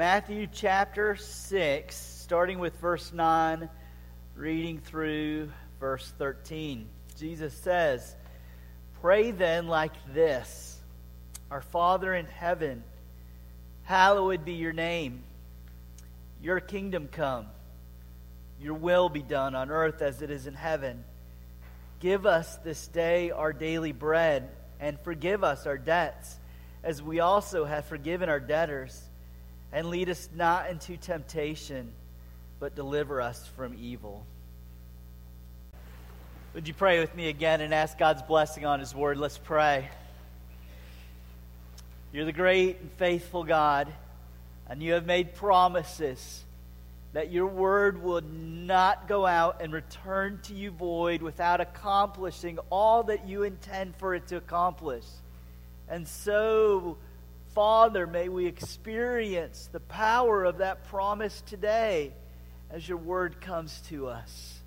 Matthew chapter 6, starting with verse 9, reading through verse 13. Jesus says, Pray then like this Our Father in heaven, hallowed be your name. Your kingdom come. Your will be done on earth as it is in heaven. Give us this day our daily bread, and forgive us our debts, as we also have forgiven our debtors. And lead us not into temptation, but deliver us from evil. Would you pray with me again and ask God's blessing on His word? Let's pray. You're the great and faithful God, and you have made promises that your word would not go out and return to you void without accomplishing all that you intend for it to accomplish. And so, Father, may we experience the power of that promise today as your word comes to us.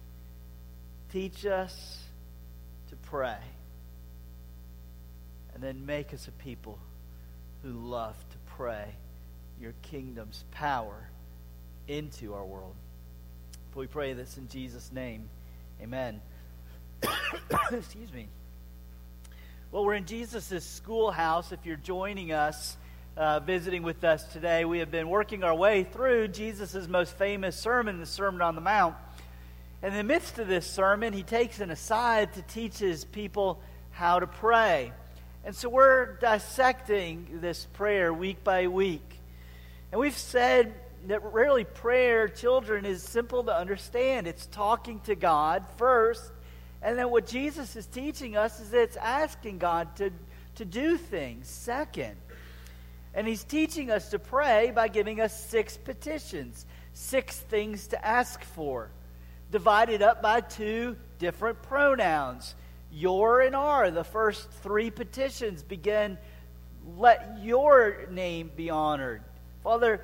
Teach us to pray. And then make us a people who love to pray your kingdom's power into our world. We pray this in Jesus' name. Amen. Excuse me. Well, we're in Jesus' schoolhouse. If you're joining us, uh, visiting with us today, we have been working our way through Jesus' most famous sermon, the Sermon on the Mount. In the midst of this sermon, he takes an aside to teach his people how to pray. And so we're dissecting this prayer week by week. And we've said that rarely prayer, children, is simple to understand. It's talking to God first. And then what Jesus is teaching us is that it's asking God to, to do things second. And he's teaching us to pray by giving us six petitions, six things to ask for, divided up by two different pronouns. Your and our. The first three petitions begin, let your name be honored. Father,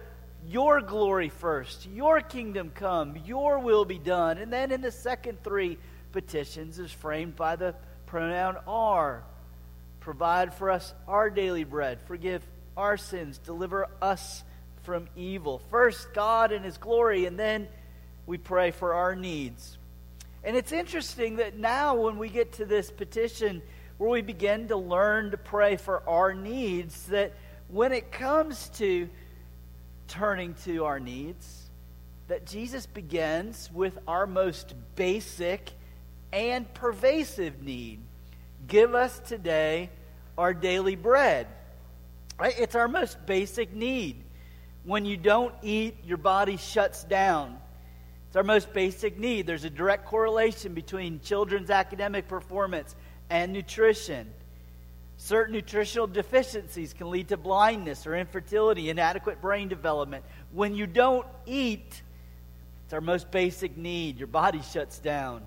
your glory first, your kingdom come, your will be done. And then in the second three petitions is framed by the pronoun our. Provide for us our daily bread, forgive our sins, deliver us from evil. First, God and His glory, and then we pray for our needs. And it's interesting that now, when we get to this petition where we begin to learn to pray for our needs, that when it comes to turning to our needs, that Jesus begins with our most basic and pervasive need. Give us today our daily bread. It's our most basic need. When you don't eat, your body shuts down. It's our most basic need. There's a direct correlation between children's academic performance and nutrition. Certain nutritional deficiencies can lead to blindness or infertility, inadequate brain development. When you don't eat, it's our most basic need. Your body shuts down.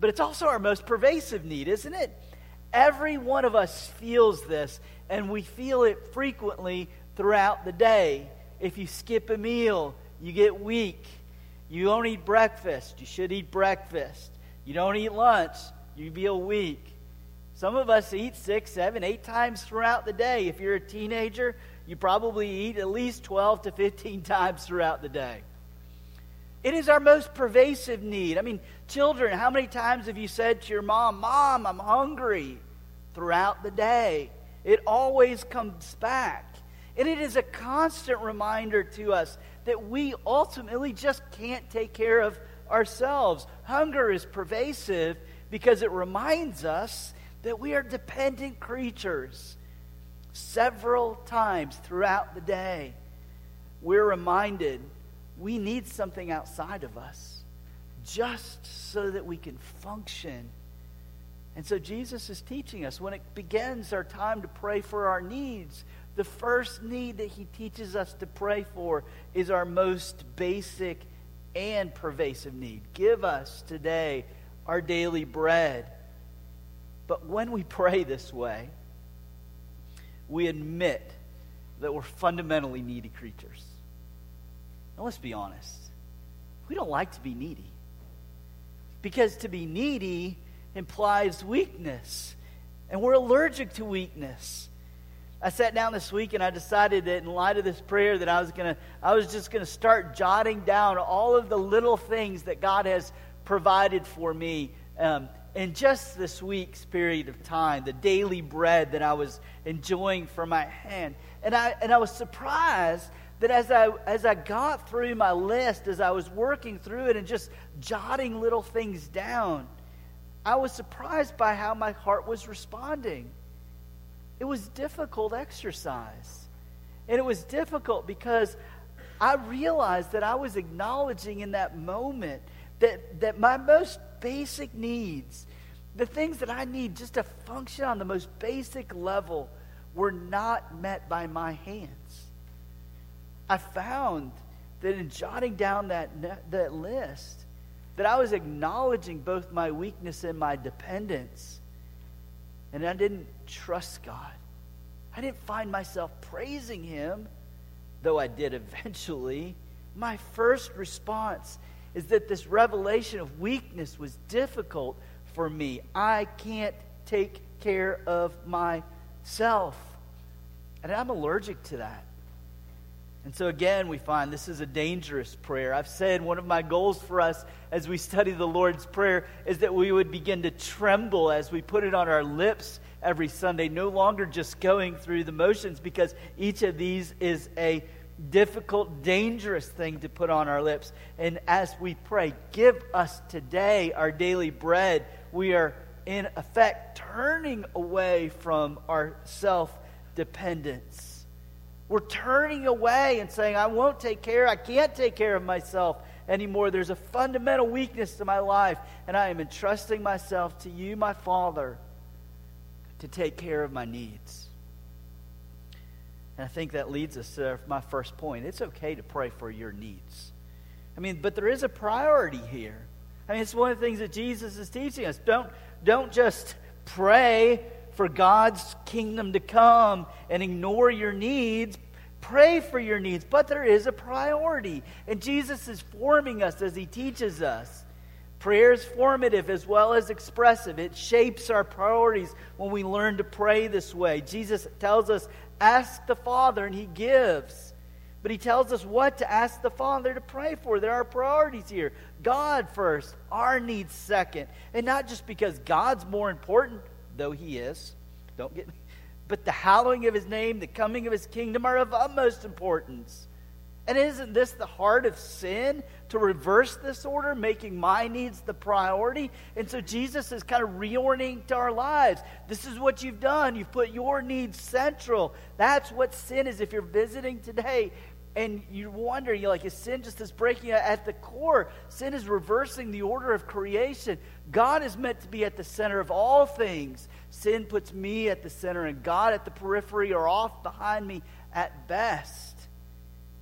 But it's also our most pervasive need, isn't it? Every one of us feels this, and we feel it frequently throughout the day. If you skip a meal, you get weak. You don't eat breakfast, you should eat breakfast. You don't eat lunch, you feel weak. Some of us eat six, seven, eight times throughout the day. If you're a teenager, you probably eat at least 12 to 15 times throughout the day. It is our most pervasive need. I mean, children, how many times have you said to your mom, Mom, I'm hungry throughout the day? It always comes back. And it is a constant reminder to us that we ultimately just can't take care of ourselves. Hunger is pervasive because it reminds us that we are dependent creatures. Several times throughout the day, we're reminded we need something outside of us just so that we can function. And so Jesus is teaching us when it begins our time to pray for our needs, the first need that he teaches us to pray for is our most basic and pervasive need. Give us today our daily bread. But when we pray this way, we admit that we're fundamentally needy creatures. Now, let's be honest. We don't like to be needy. Because to be needy implies weakness, and we're allergic to weakness. I sat down this week and I decided that in light of this prayer that I was going to I was just going to start jotting down all of the little things that God has provided for me um, in just this week's period of time, the daily bread that I was enjoying from my hand. And I and I was surprised that as I as I got through my list, as I was working through it and just jotting little things down, I was surprised by how my heart was responding. It was difficult exercise. And it was difficult because I realized that I was acknowledging in that moment that, that my most basic needs, the things that I need just to function on the most basic level, were not met by my hands. I found that in jotting down that, that list, that I was acknowledging both my weakness and my dependence. And I didn't trust God. I didn't find myself praising Him, though I did eventually. My first response is that this revelation of weakness was difficult for me. I can't take care of myself. And I'm allergic to that. And so, again, we find this is a dangerous prayer. I've said one of my goals for us as we study the Lord's Prayer is that we would begin to tremble as we put it on our lips every Sunday, no longer just going through the motions, because each of these is a difficult, dangerous thing to put on our lips. And as we pray, give us today our daily bread, we are in effect turning away from our self dependence we're turning away and saying, I won't take care, I can't take care of myself anymore. There's a fundamental weakness to my life, and I am entrusting myself to you, my Father, to take care of my needs. And I think that leads us to my first point. It's okay to pray for your needs. I mean, but there is a priority here. I mean, it's one of the things that Jesus is teaching us. Don't, don't just pray for God's kingdom to come and ignore your needs. Pray for your needs, but there is a priority. And Jesus is forming us as he teaches us. Prayer is formative as well as expressive. It shapes our priorities when we learn to pray this way. Jesus tells us, ask the Father, and he gives. But he tells us what to ask the Father to pray for. There are priorities here. God first, our needs second. And not just because God's more important, though he is. Don't get me. But the hallowing of his name, the coming of his kingdom are of utmost importance. And isn't this the heart of sin to reverse this order, making my needs the priority? And so Jesus is kind of reorienting to our lives. This is what you've done. You've put your needs central. That's what sin is. If you're visiting today, and you wonder, you're like, is sin just this breaking at the core? Sin is reversing the order of creation. God is meant to be at the center of all things. Sin puts me at the center and God at the periphery or off behind me at best.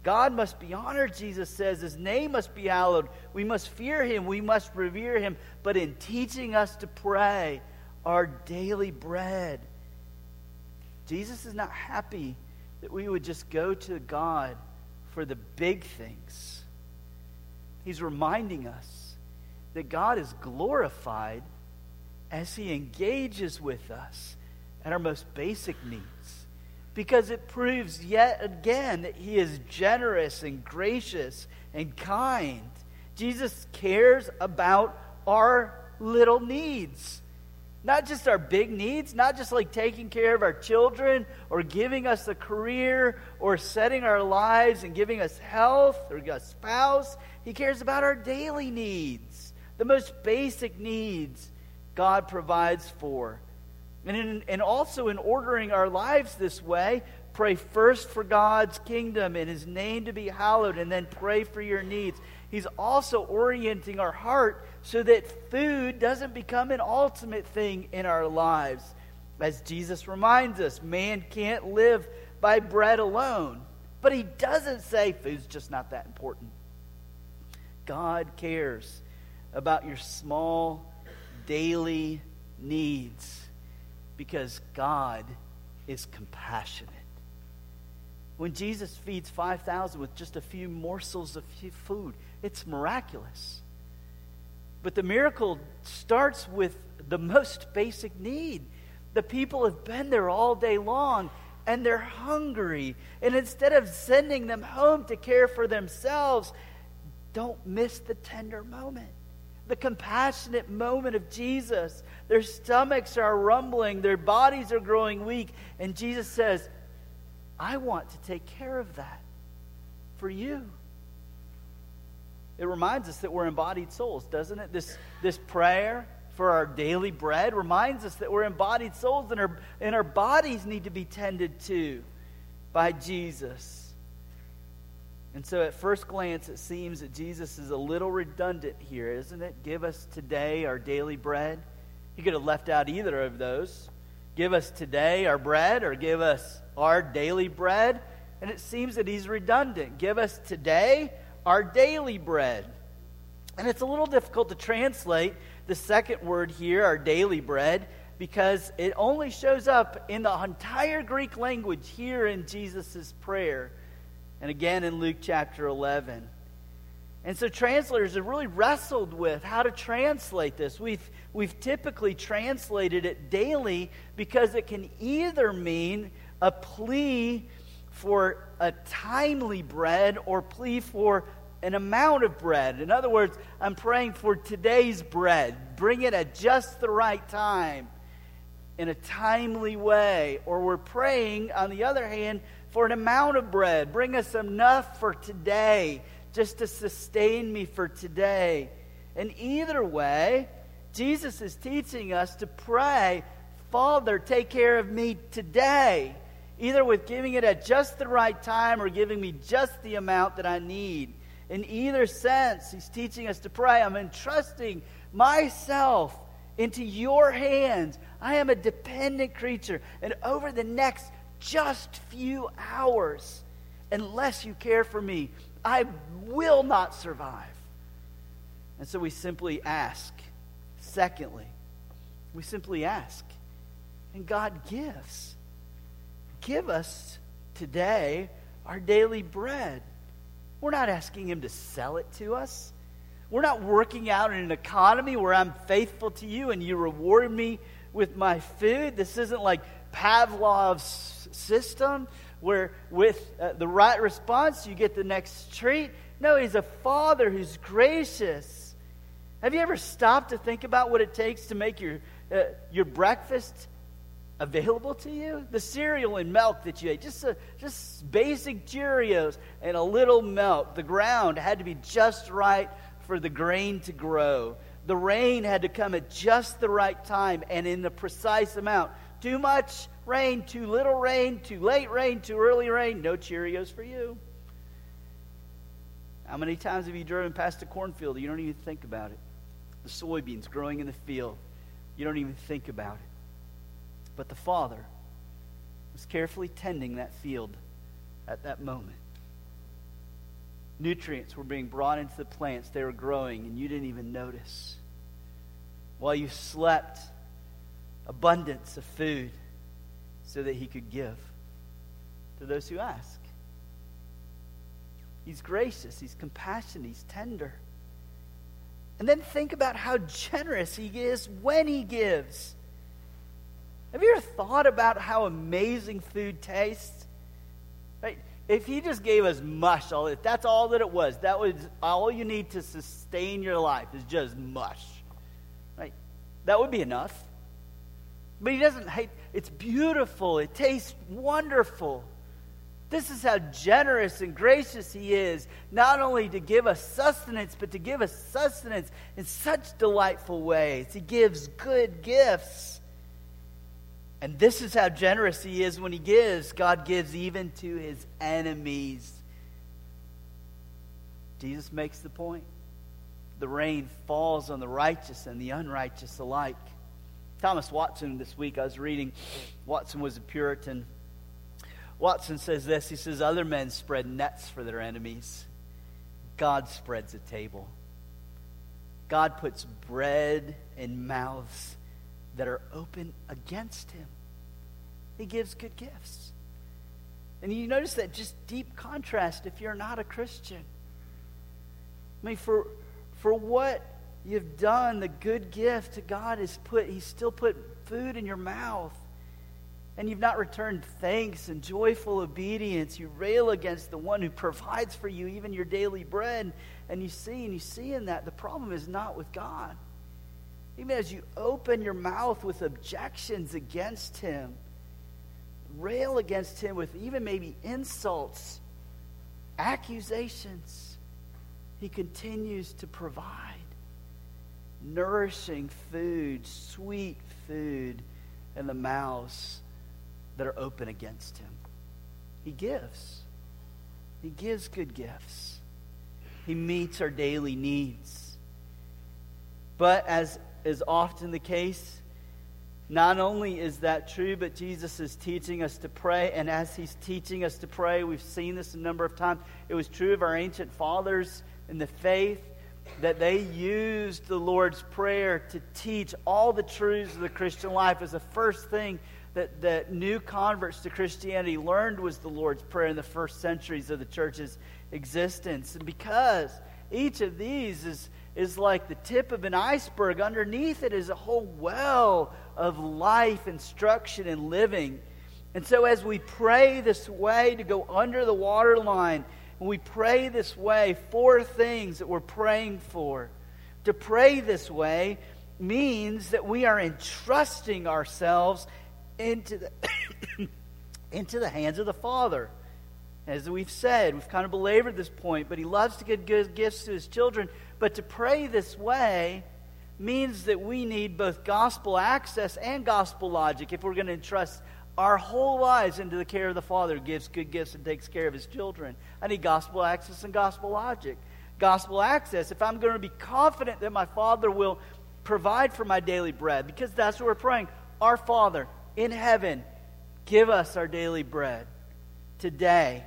God must be honored, Jesus says. His name must be hallowed. We must fear him. We must revere him. But in teaching us to pray, our daily bread, Jesus is not happy that we would just go to God for the big things. He's reminding us that God is glorified as He engages with us at our most basic needs. Because it proves yet again that He is generous and gracious and kind. Jesus cares about our little needs. Not just our big needs, not just like taking care of our children or giving us a career or setting our lives and giving us health or a spouse. He cares about our daily needs, the most basic needs God provides for. And, in, and also in ordering our lives this way, pray first for God's kingdom and his name to be hallowed, and then pray for your needs. He's also orienting our heart so that food doesn't become an ultimate thing in our lives. As Jesus reminds us, man can't live by bread alone. But he doesn't say food's just not that important. God cares about your small daily needs because God is compassionate. When Jesus feeds 5,000 with just a few morsels of food, it's miraculous. But the miracle starts with the most basic need. The people have been there all day long. and they're hungry. And instead of sending them home to care for themselves, don't miss the tender moment, the compassionate moment of Jesus. Their stomachs are rumbling, their bodies are growing weak, and Jesus says, I want to take care of that for you. It reminds us that we're embodied souls, doesn't it? This, this prayer for our daily bread reminds us that we're embodied souls and our, and our bodies need to be tended to by Jesus. And so, at first glance, it seems that Jesus is a little redundant here, isn't it? Give us today our daily bread. He could have left out either of those. Give us today our bread, or give us our daily bread. And it seems that he's redundant. Give us today our daily bread. And it's a little difficult to translate the second word here, our daily bread, because it only shows up in the entire Greek language here in Jesus' prayer and again in Luke chapter 11. And so translators have really wrestled with how to translate this. We've, we've typically translated it daily because it can either mean a plea for a timely bread or plea for an amount of bread. In other words, I'm praying for today's bread. Bring it at just the right time in a timely way. Or we're praying, on the other hand, for an amount of bread. Bring us enough for today, just to sustain me for today. And either way, Jesus is teaching us to pray, Father, take care of me today. Either with giving it at just the right time or giving me just the amount that I need. In either sense, he's teaching us to pray. I'm entrusting myself into your hands. I am a dependent creature. And over the next just few hours, unless you care for me, I will not survive. And so we simply ask. Secondly, we simply ask. And God gives. Give us today our daily bread. We're not asking Him to sell it to us. We're not working out in an economy where I'm faithful to you and you reward me with my food. This isn't like Pavlov's system where, with uh, the right response, you get the next treat. No, He's a Father who's gracious. Have you ever stopped to think about what it takes to make your, uh, your breakfast available to you? The cereal and milk that you ate, just, a, just basic Cheerios and a little milk. The ground had to be just right for the grain to grow. The rain had to come at just the right time and in the precise amount. Too much rain, too little rain, too late rain, too early rain, no Cheerios for you. How many times have you driven past a cornfield you don't even think about it? The soybeans growing in the field, you don't even think about it. But the Father was carefully tending that field at that moment. Nutrients were being brought into the plants, they were growing, and you didn't even notice. While you slept, abundance of food so that He could give to those who ask. He's gracious, He's compassionate, He's tender. And then think about how generous He is when He gives. Have you ever thought about how amazing food tastes? Right? If he just gave us mush, all if that's all that it was, that was all you need to sustain your life is just mush. Right? That would be enough. But he doesn't hate it's beautiful, it tastes wonderful. This is how generous and gracious He is, not only to give us sustenance, but to give us sustenance in such delightful ways. He gives good gifts. And this is how generous he is when he gives. God gives even to his enemies. Jesus makes the point. The rain falls on the righteous and the unrighteous alike. Thomas Watson, this week I was reading, Watson was a Puritan. Watson says this He says, Other men spread nets for their enemies, God spreads a table. God puts bread in mouths that are open against him. He gives good gifts. And you notice that just deep contrast if you're not a Christian. I mean, for, for what you've done, the good gift to God has put, He's still put food in your mouth. and you've not returned thanks and joyful obedience. You rail against the one who provides for you even your daily bread. And you see, and you see in that the problem is not with God. Even as you open your mouth with objections against him, rail against him with even maybe insults, accusations, he continues to provide nourishing food, sweet food in the mouths that are open against him. He gives. He gives good gifts. He meets our daily needs. But as is often the case, not only is that true, but Jesus is teaching us to pray. And as he's teaching us to pray, we've seen this a number of times. It was true of our ancient fathers in the faith that they used the Lord's Prayer to teach all the truths of the Christian life as the first thing that, that new converts to Christianity learned was the Lord's Prayer in the first centuries of the church's existence. And because each of these is, is like the tip of an iceberg, underneath it is a whole well of life, instruction, and living. And so, as we pray this way to go under the waterline, and we pray this way, four things that we're praying for. To pray this way means that we are entrusting ourselves into the, into the hands of the Father. As we've said, we've kind of belabored this point, but He loves to give good gifts to His children. But to pray this way means that we need both gospel access and gospel logic if we're going to entrust our whole lives into the care of the Father, who gives good gifts and takes care of His children. I need gospel access and gospel logic. Gospel access, if I'm going to be confident that my Father will provide for my daily bread, because that's what we're praying. Our Father, in heaven, give us our daily bread today.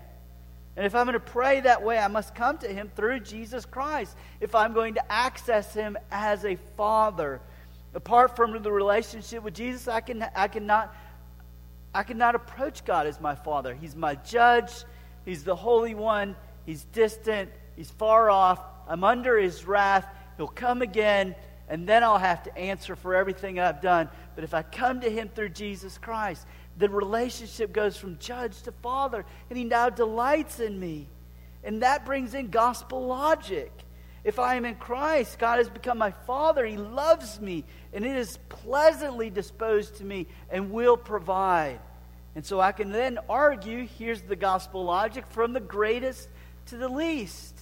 And if I'm going to pray that way, I must come to Him through Jesus Christ. If I'm going to access Him as a Father, apart from the relationship with Jesus, I, can, I cannot. I cannot approach God as my Father. He's my judge. He's the Holy One. He's distant. He's far off. I'm under His wrath. He'll come again and then I'll have to answer for everything I've done. But if I come to Him through Jesus Christ, the relationship goes from judge to father, and He now delights in me. And that brings in gospel logic. If I am in Christ, God has become my Father. He loves me, and it is pleasantly disposed to me and will provide. And so I can then argue here's the gospel logic from the greatest to the least.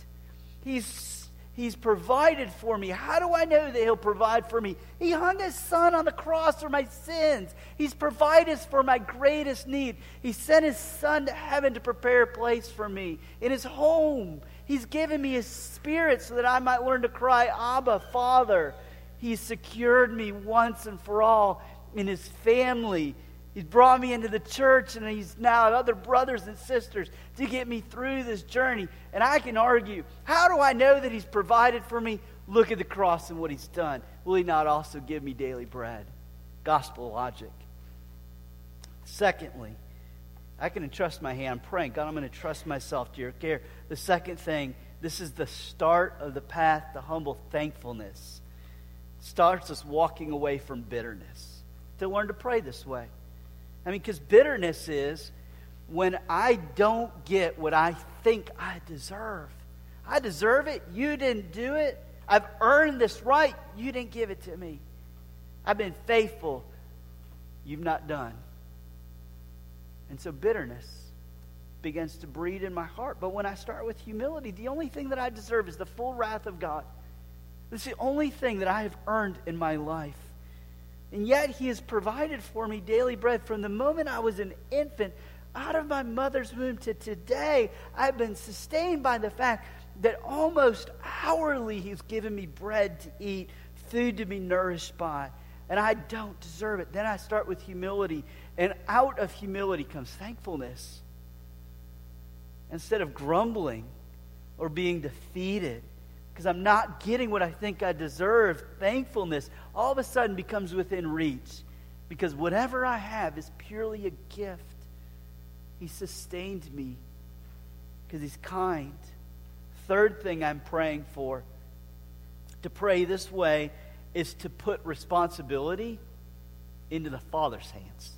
He's He's provided for me. How do I know that He'll provide for me? He hung His Son on the cross for my sins. He's provided for my greatest need. He sent His Son to heaven to prepare a place for me in His home. He's given me His Spirit so that I might learn to cry, Abba, Father. He secured me once and for all in His family. He's brought me into the church, and he's now other brothers and sisters to get me through this journey. And I can argue, how do I know that he's provided for me? Look at the cross and what he's done. Will he not also give me daily bread? Gospel logic. Secondly, I can entrust my hand. I'm praying, God, I'm going to trust myself to your care. The second thing, this is the start of the path to humble thankfulness. Starts us walking away from bitterness. To learn to pray this way. I mean, because bitterness is when I don't get what I think I deserve. I deserve it. You didn't do it. I've earned this right. You didn't give it to me. I've been faithful. You've not done. And so bitterness begins to breed in my heart. But when I start with humility, the only thing that I deserve is the full wrath of God. It's the only thing that I have earned in my life. And yet he has provided for me daily bread from the moment I was an infant out of my mother's womb to today. I've been sustained by the fact that almost hourly he's given me bread to eat, food to be nourished by. And I don't deserve it. Then I start with humility. And out of humility comes thankfulness. Instead of grumbling or being defeated, because I'm not getting what I think I deserve, thankfulness all of a sudden becomes within reach. Because whatever I have is purely a gift. He sustained me because He's kind. Third thing I'm praying for to pray this way is to put responsibility into the Father's hands.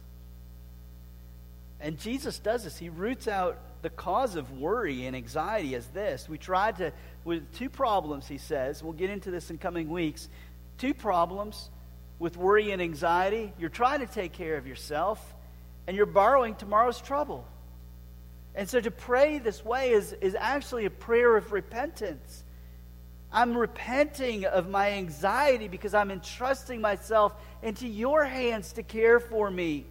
And Jesus does this. He roots out the cause of worry and anxiety as this. We tried to, with two problems, he says. We'll get into this in coming weeks. Two problems with worry and anxiety. You're trying to take care of yourself, and you're borrowing tomorrow's trouble. And so to pray this way is, is actually a prayer of repentance. I'm repenting of my anxiety because I'm entrusting myself into your hands to care for me.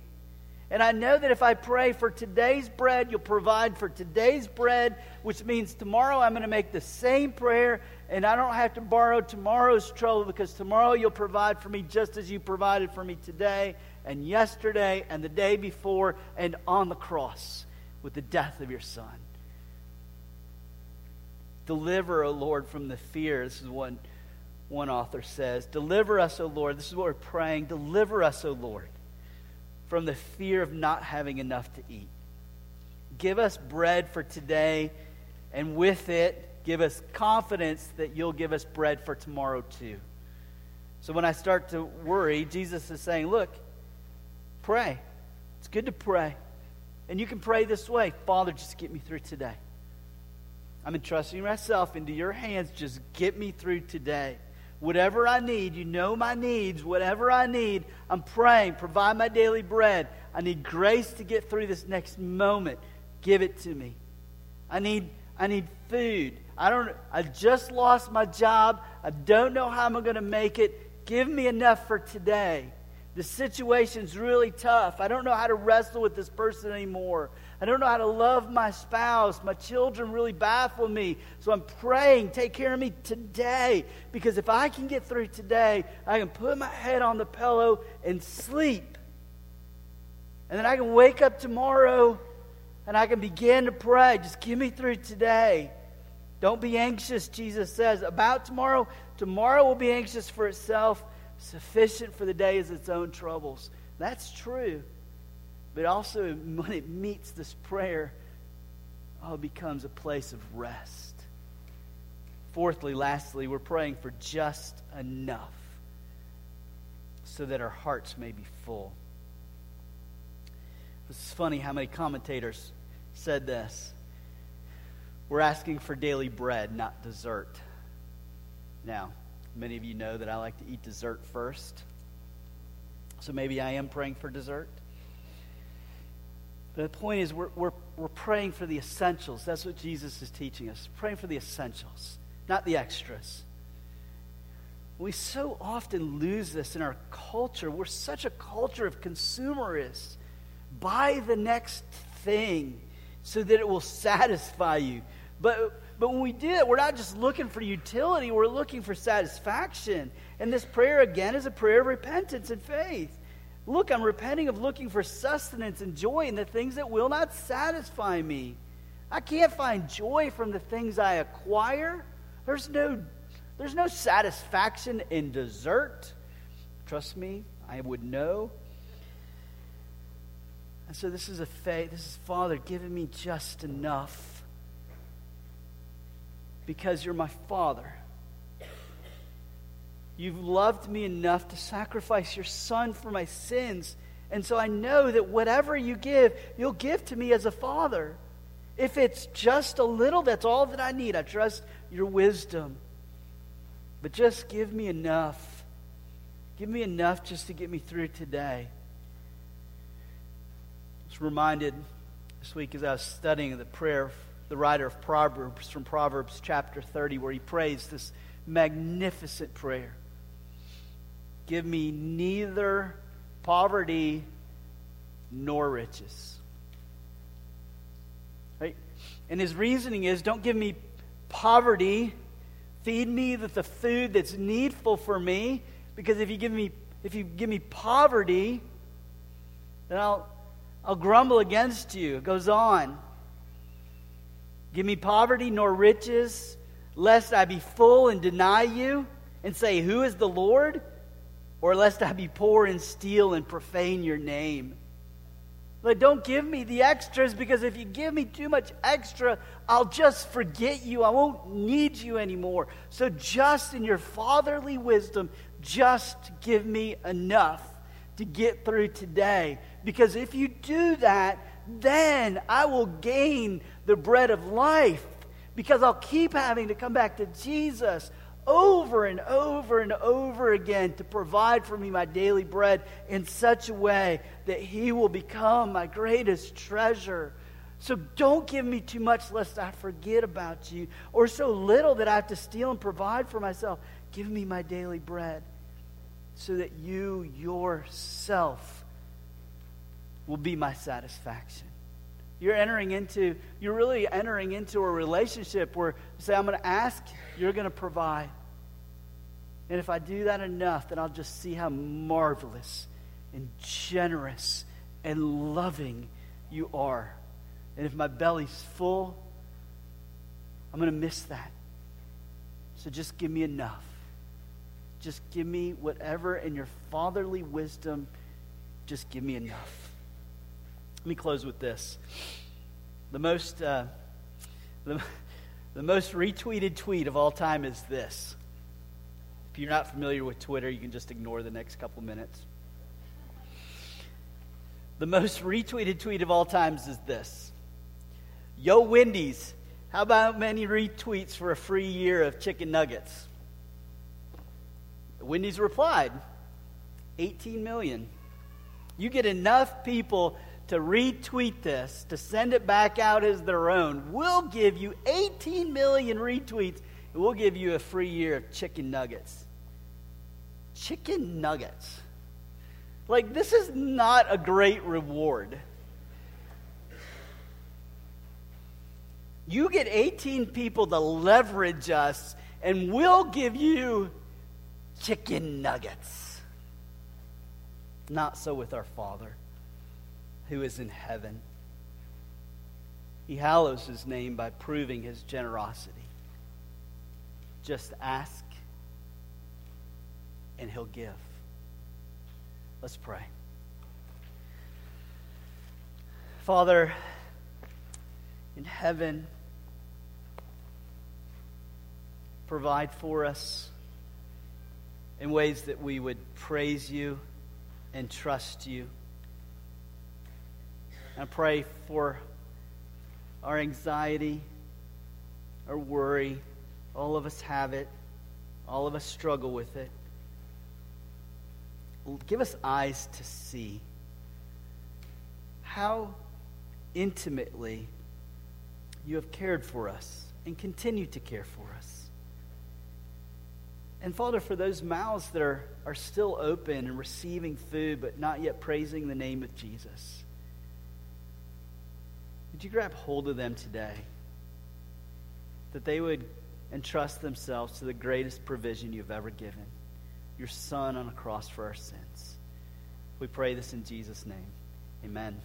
And I know that if I pray for today's bread, you'll provide for today's bread, which means tomorrow I'm going to make the same prayer and I don't have to borrow tomorrow's trouble because tomorrow you'll provide for me just as you provided for me today and yesterday and the day before and on the cross with the death of your son. Deliver, O Lord, from the fear. This is what one author says. Deliver us, O Lord. This is what we're praying. Deliver us, O Lord, from the fear of not having enough to eat. Give us bread for today, and with it, give us confidence that you'll give us bread for tomorrow too. So when I start to worry, Jesus is saying, Look, pray. It's good to pray. And you can pray this way Father, just get me through today. I'm entrusting myself into your hands. Just get me through today. Whatever I need, you know my needs. Whatever I need, I'm praying. Provide my daily bread. I need grace to get through this next moment. Give it to me. I need, I need food. I don't I just lost my job. I don't know how I'm going to make it. Give me enough for today. The situation's really tough. I don't know how to wrestle with this person anymore. I don't know how to love my spouse. My children really baffle me. So I'm praying, take care of me today. Because if I can get through today, I can put my head on the pillow and sleep. And then I can wake up tomorrow and I can begin to pray. Just give me through today. Don't be anxious, Jesus says, about tomorrow. Tomorrow will be anxious for itself. Sufficient for the day is its own troubles. That's true. But also, when it meets this prayer, oh, it becomes a place of rest. Fourthly, lastly, we're praying for just enough so that our hearts may be full. It's funny how many commentators said this. We're asking for daily bread, not dessert. Now, Many of you know that I like to eat dessert first. So maybe I am praying for dessert. But the point is, we're, we're, we're praying for the essentials. That's what Jesus is teaching us. Praying for the essentials, not the extras. We so often lose this in our culture. We're such a culture of consumerists. Buy the next thing so that it will satisfy you. But but when we do it, we're not just looking for utility, we're looking for satisfaction. And this prayer, again, is a prayer of repentance and faith. Look, I'm repenting of looking for sustenance and joy in the things that will not satisfy me. I can't find joy from the things I acquire. There's no, there's no satisfaction in dessert. Trust me, I would know. And so this is a faith. This is Father giving me just enough because you're my Father. You've loved me enough to sacrifice your Son for my sins. And so I know that whatever you give, you'll give to me as a Father. If it's just a little, that's all that I need. I trust your wisdom. But just give me enough. Give me enough just to get me through today. I was reminded this week as I was studying the prayer the writer of Proverbs from Proverbs chapter 30, where he prays this magnificent prayer Give me neither poverty nor riches. Right? And his reasoning is don't give me poverty, feed me with the food that's needful for me, because if you give me if you give me poverty, then I'll I'll grumble against you. It goes on. Give me poverty nor riches, lest I be full and deny you and say, Who is the Lord? Or lest I be poor and steal and profane your name. But don't give me the extras because if you give me too much extra, I'll just forget you. I won't need you anymore. So, just in your fatherly wisdom, just give me enough to get through today. Because if you do that, then I will gain the bread of life because I'll keep having to come back to Jesus over and over and over again to provide for me my daily bread in such a way that He will become my greatest treasure. So don't give me too much lest I forget about you, or so little that I have to steal and provide for myself. Give me my daily bread so that you yourself will be my satisfaction. You're entering into, you're really entering into a relationship where, say, I'm going to ask, you're going to provide. And if I do that enough, then I'll just see how marvelous and generous and loving you are. And if my belly's full, I'm going to miss that. So just give me enough. Just give me whatever in your fatherly wisdom, just give me enough. Let me close with this. The most, uh, the, the most retweeted tweet of all time is this. If you're not familiar with Twitter, you can just ignore the next couple minutes. The most retweeted tweet of all times is this Yo, Wendy's, how about many retweets for a free year of chicken nuggets? Wendy's replied 18 million. You get enough people to retweet this, to send it back out as their own. We'll give you 18 million retweets, and we'll give you a free year of chicken nuggets. Chicken nuggets. Like, this is not a great reward. You get 18 people to leverage us, and we'll give you chicken nuggets. Not so with our Father who is in heaven. He hallows his name by proving his generosity. Just ask, and he'll give. Let's pray. Father, in heaven, provide for us in ways that we would praise you and trust you. I pray for our anxiety, our worry. All of us have it, all of us struggle with it. Give us eyes to see how intimately you have cared for us and continue to care for us. And Father, for those mouths that are, are still open and receiving food but not yet praising the name of Jesus, would you grab hold of them today? That they would entrust themselves to the greatest provision you've ever given your Son on a cross for our sins. We pray this in Jesus' name. Amen.